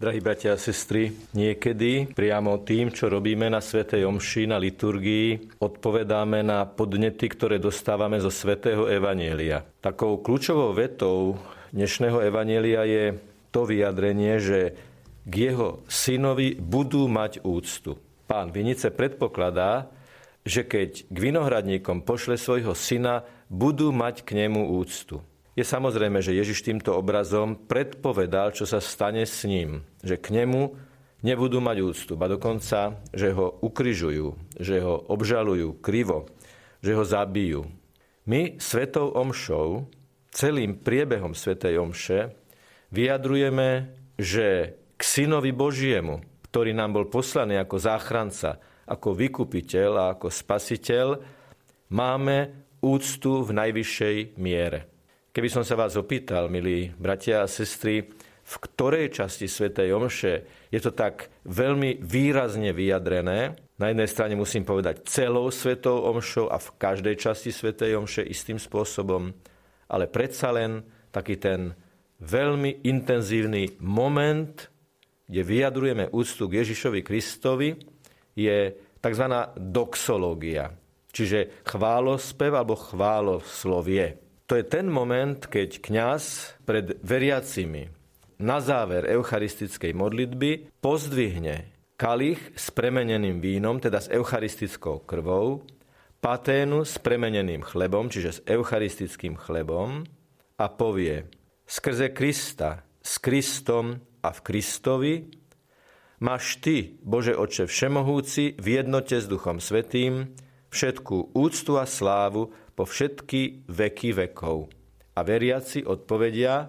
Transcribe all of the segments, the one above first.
Drahí bratia a sestry, niekedy priamo tým, čo robíme na Svetej Omši, na liturgii, odpovedáme na podnety, ktoré dostávame zo Svetého Evanielia. Takou kľúčovou vetou dnešného Evanielia je to vyjadrenie, že k jeho synovi budú mať úctu. Pán Vinice predpokladá, že keď k vinohradníkom pošle svojho syna, budú mať k nemu úctu. Je samozrejme, že Ježiš týmto obrazom predpovedal, čo sa stane s ním. Že k nemu nebudú mať úctu, a dokonca, že ho ukryžujú, že ho obžalujú krivo, že ho zabijú. My svetou omšou, celým priebehom svetej omše, vyjadrujeme, že k synovi Božiemu, ktorý nám bol poslaný ako záchranca, ako vykupiteľ a ako spasiteľ, máme úctu v najvyššej miere. Keby som sa vás opýtal, milí bratia a sestry, v ktorej časti Svetej Omše je to tak veľmi výrazne vyjadrené. Na jednej strane musím povedať celou Svetou Omšou a v každej časti Svetej Omše istým spôsobom, ale predsa len taký ten veľmi intenzívny moment, kde vyjadrujeme úctu k Ježišovi Kristovi, je tzv. doxológia, čiže chválospev alebo chváloslovie. To je ten moment, keď kňaz pred veriacimi na záver eucharistickej modlitby pozdvihne kalich s premeneným vínom, teda s eucharistickou krvou, paténu s premeneným chlebom, čiže s eucharistickým chlebom a povie skrze Krista, s Kristom a v Kristovi máš Ty, Bože Oče Všemohúci, v jednote s Duchom Svetým, všetkú úctu a slávu po všetky veky vekov. A veriaci odpovedia,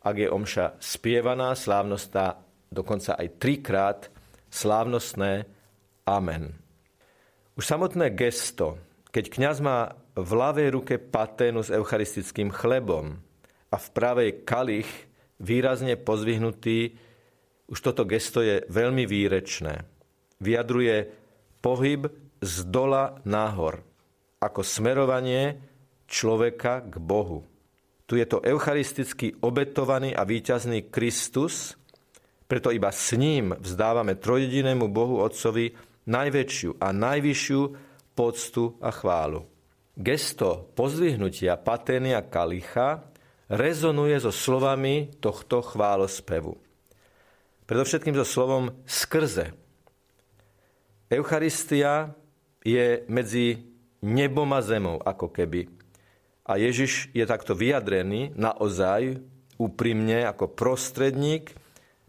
ak je omša spievaná, slávnostná, dokonca aj trikrát slávnostné Amen. Už samotné gesto, keď kňaz má v ľavej ruke paténu s eucharistickým chlebom a v pravej kalich výrazne pozvihnutý, už toto gesto je veľmi výrečné. Vyjadruje pohyb z dola nahor ako smerovanie človeka k Bohu. Tu je to eucharisticky obetovaný a víťazný Kristus, preto iba s ním vzdávame trojedinému Bohu Otcovi najväčšiu a najvyššiu poctu a chválu. Gesto pozdvihnutia paténia kalicha rezonuje so slovami tohto chválospevu. Predovšetkým so slovom skrze. Eucharistia je medzi nebom a zemou, ako keby. A Ježiš je takto vyjadrený naozaj úprimne ako prostredník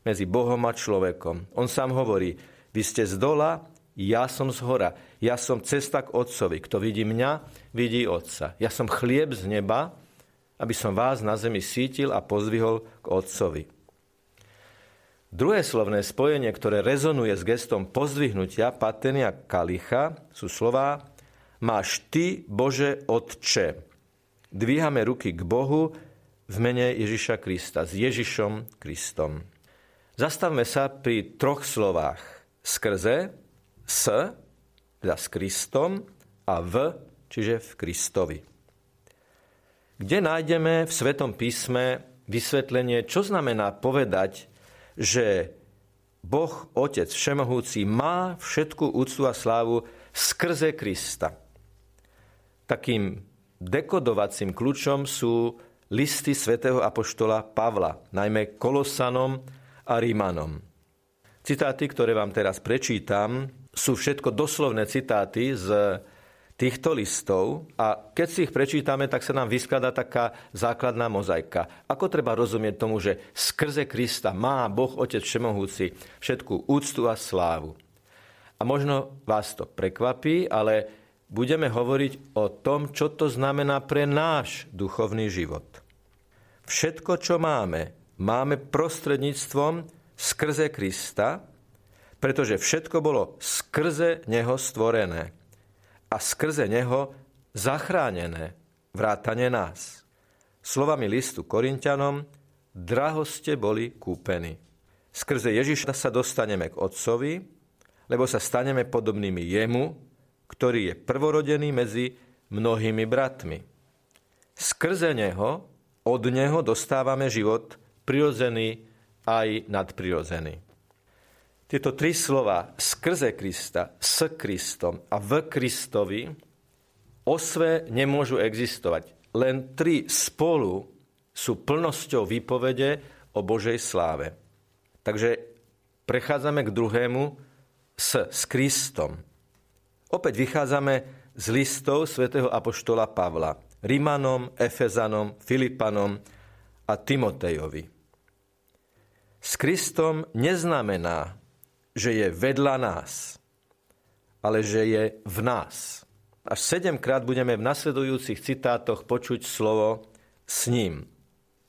medzi Bohom a človekom. On sám hovorí, vy ste z dola, ja som z hora. Ja som cesta k Otcovi. Kto vidí mňa, vidí Otca. Ja som chlieb z neba, aby som vás na zemi sítil a pozvihol k Otcovi. Druhé slovné spojenie, ktoré rezonuje s gestom pozdvihnutia patenia kalicha, sú slová máš Ty, Bože Otče. Dvíhame ruky k Bohu v mene Ježiša Krista, s Ježišom Kristom. Zastavme sa pri troch slovách. Skrze, s, teda s Kristom a v, čiže v Kristovi. Kde nájdeme v Svetom písme vysvetlenie, čo znamená povedať, že Boh, Otec Všemohúci, má všetku úctu a slávu skrze Krista. Takým dekodovacím kľúčom sú listy svätého Apoštola Pavla, najmä Kolosanom a Rímanom. Citáty, ktoré vám teraz prečítam, sú všetko doslovné citáty z týchto listov a keď si ich prečítame, tak sa nám vyskladá taká základná mozaika. Ako treba rozumieť tomu, že skrze Krista má Boh Otec Všemohúci všetku úctu a slávu. A možno vás to prekvapí, ale budeme hovoriť o tom, čo to znamená pre náš duchovný život. Všetko, čo máme, máme prostredníctvom skrze Krista, pretože všetko bolo skrze Neho stvorené a skrze Neho zachránené, vrátane nás. Slovami listu Korintianom, draho ste boli kúpení. Skrze Ježiša sa dostaneme k Otcovi, lebo sa staneme podobnými Jemu, ktorý je prvorodený medzi mnohými bratmi. Skrze neho, od neho dostávame život prirodzený aj nadprirodzený. Tieto tri slova skrze Krista, s Kristom a v Kristovi osve nemôžu existovať. Len tri spolu sú plnosťou výpovede o Božej sláve. Takže prechádzame k druhému s, s Kristom. Opäť vychádzame z listov svätého Apoštola Pavla. Rimanom, Efezanom, Filipanom a Timotejovi. S Kristom neznamená, že je vedľa nás, ale že je v nás. Až sedemkrát budeme v nasledujúcich citátoch počuť slovo s ním.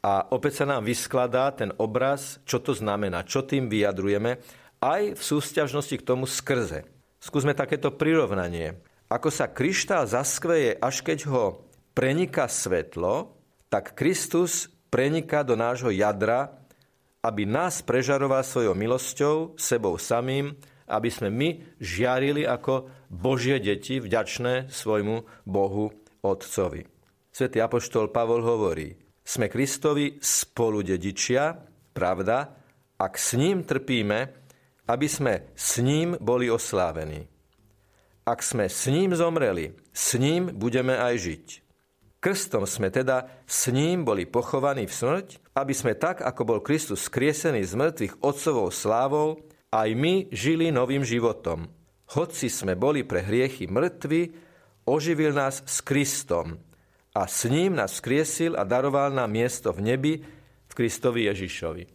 A opäť sa nám vyskladá ten obraz, čo to znamená, čo tým vyjadrujeme, aj v súťažnosti k tomu skrze. Skúsme takéto prirovnanie. Ako sa kryštál zaskveje, až keď ho preniká svetlo, tak Kristus preniká do nášho jadra, aby nás prežaroval svojou milosťou, sebou samým, aby sme my žiarili ako Božie deti, vďačné svojmu Bohu Otcovi. Svetý Apoštol Pavol hovorí, sme Kristovi spoludedičia, pravda, ak s ním trpíme, aby sme s ním boli oslávení. Ak sme s ním zomreli, s ním budeme aj žiť. Krstom sme teda s ním boli pochovaní v smrť, aby sme tak, ako bol Kristus skriesený z mŕtvych otcovou slávou, aj my žili novým životom. Hoci sme boli pre hriechy mŕtvi, oživil nás s Kristom a s ním nás skriesil a daroval nám miesto v nebi v Kristovi Ježišovi.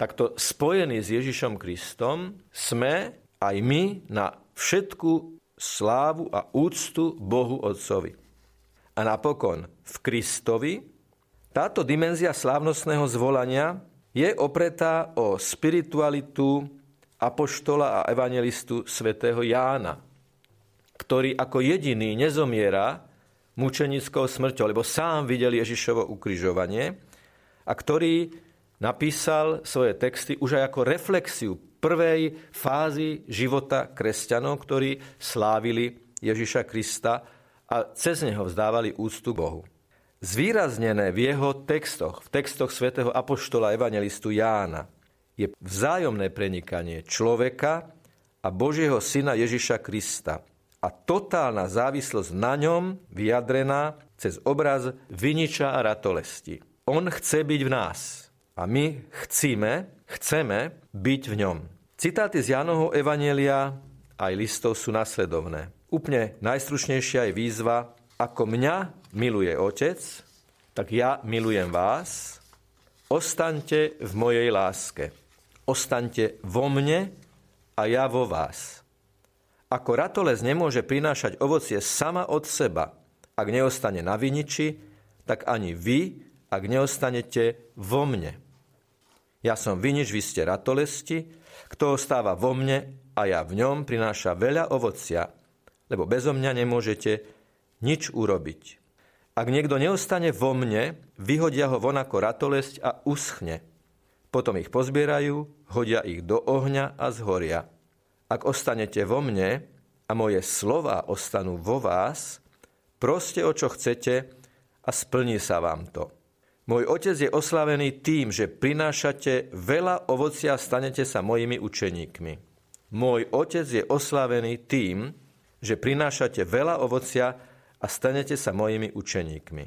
Takto spojení s Ježišom Kristom sme aj my na všetku slávu a úctu Bohu Otcovi. A napokon v Kristovi táto dimenzia slávnostného zvolania je opretá o spiritualitu apoštola a evangelistu svätého Jána, ktorý ako jediný nezomiera mučenickou smrťou, lebo sám videl Ježišovo ukrižovanie a ktorý napísal svoje texty už aj ako reflexiu prvej fázy života kresťanov, ktorí slávili Ježiša Krista a cez neho vzdávali úctu Bohu. Zvýraznené v jeho textoch, v textoch svätého Apoštola Evangelistu Jána, je vzájomné prenikanie človeka a Božieho syna Ježiša Krista a totálna závislosť na ňom vyjadrená cez obraz viniča a ratolesti. On chce byť v nás a my chcíme, chceme byť v ňom. Citáty z Jánovho Evanielia aj listov sú nasledovné. Úplne najstručnejšia je výzva, ako mňa miluje Otec, tak ja milujem vás. Ostaňte v mojej láske. Ostaňte vo mne a ja vo vás. Ako ratolez nemôže prinášať ovocie sama od seba, ak neostane na viniči, tak ani vy, ak neostanete vo mne. Ja som vinič, vy ste ratolesti, kto ostáva vo mne a ja v ňom, prináša veľa ovocia, lebo bezo mňa nemôžete nič urobiť. Ak niekto neostane vo mne, vyhodia ho von ako ratolesť a uschne. Potom ich pozbierajú, hodia ich do ohňa a zhoria. Ak ostanete vo mne a moje slova ostanú vo vás, proste o čo chcete a splní sa vám to. Môj otec je oslavený tým, že prinášate veľa ovocia a stanete sa mojimi učeníkmi. Môj otec je oslavený tým, že prinášate veľa ovocia a stanete sa mojimi učeníkmi.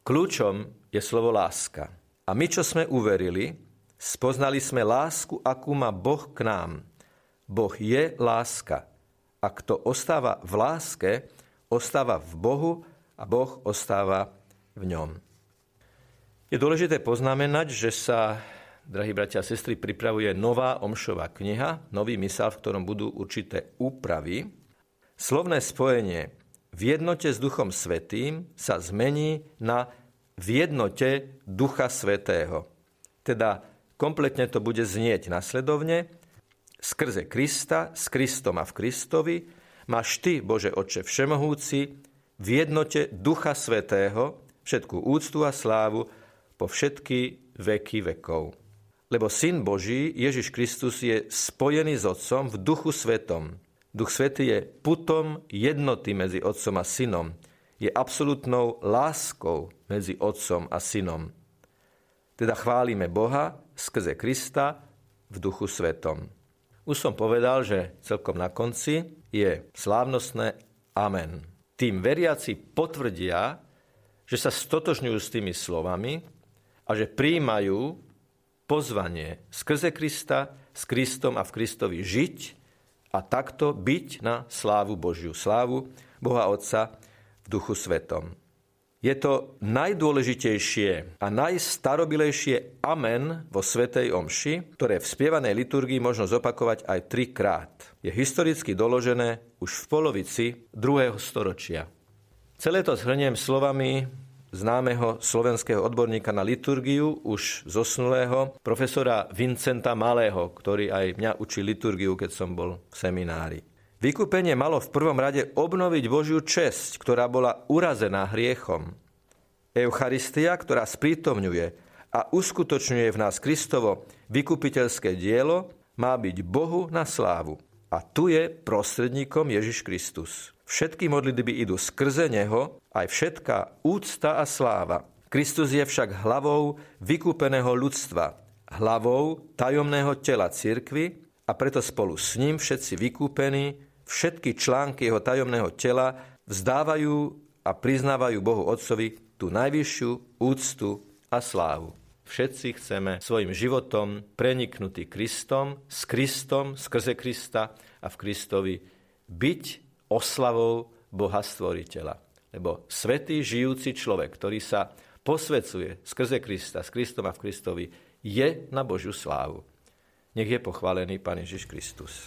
Kľúčom je slovo láska. A my, čo sme uverili, spoznali sme lásku, akú má Boh k nám. Boh je láska. A kto ostáva v láske, ostáva v Bohu a Boh ostáva v ňom. Je dôležité poznamenať, že sa, drahí bratia a sestry, pripravuje nová omšová kniha, nový mysel, v ktorom budú určité úpravy, Slovné spojenie v jednote s Duchom Svetým sa zmení na v jednote Ducha Svetého. Teda kompletne to bude znieť nasledovne. Skrze Krista, s Kristom a v Kristovi máš Ty, Bože Oče Všemohúci, v jednote Ducha Svetého všetkú úctu a slávu po všetky veky vekov. Lebo Syn Boží, Ježiš Kristus, je spojený s Otcom v Duchu Svetom, Duch Svetý je putom jednoty medzi Otcom a Synom. Je absolútnou láskou medzi Otcom a Synom. Teda chválime Boha skrze Krista v duchu svetom. Už som povedal, že celkom na konci je slávnostné Amen. Tým veriaci potvrdia, že sa stotožňujú s tými slovami a že príjmajú pozvanie skrze Krista, s Kristom a v Kristovi žiť a takto byť na slávu Božiu, slávu Boha Otca v duchu svetom. Je to najdôležitejšie a najstarobilejšie amen vo Svetej Omši, ktoré v spievanej liturgii možno zopakovať aj trikrát. Je historicky doložené už v polovici 2. storočia. Celé to zhrniem slovami známeho slovenského odborníka na liturgiu, už zosnulého, profesora Vincenta Malého, ktorý aj mňa učil liturgiu, keď som bol v seminári. Vykúpenie malo v prvom rade obnoviť Božiu česť, ktorá bola urazená hriechom. Eucharistia, ktorá sprítomňuje a uskutočňuje v nás Kristovo vykupiteľské dielo, má byť Bohu na slávu. A tu je prostredníkom Ježiš Kristus. Všetky modlitby idú skrze Neho, aj všetká úcta a sláva. Kristus je však hlavou vykúpeného ľudstva, hlavou tajomného tela cirkvy a preto spolu s ním všetci vykúpení všetky články jeho tajomného tela vzdávajú a priznávajú Bohu Otcovi tú najvyššiu úctu a slávu. Všetci chceme svojim životom preniknutý Kristom, s Kristom, skrze Krista a v Kristovi byť oslavou Boha Stvoriteľa. Lebo svetý žijúci človek, ktorý sa posvecuje skrze Krista, s Kristom a v Kristovi, je na Božiu slávu. Nech je pochválený Pán Ježiš Kristus.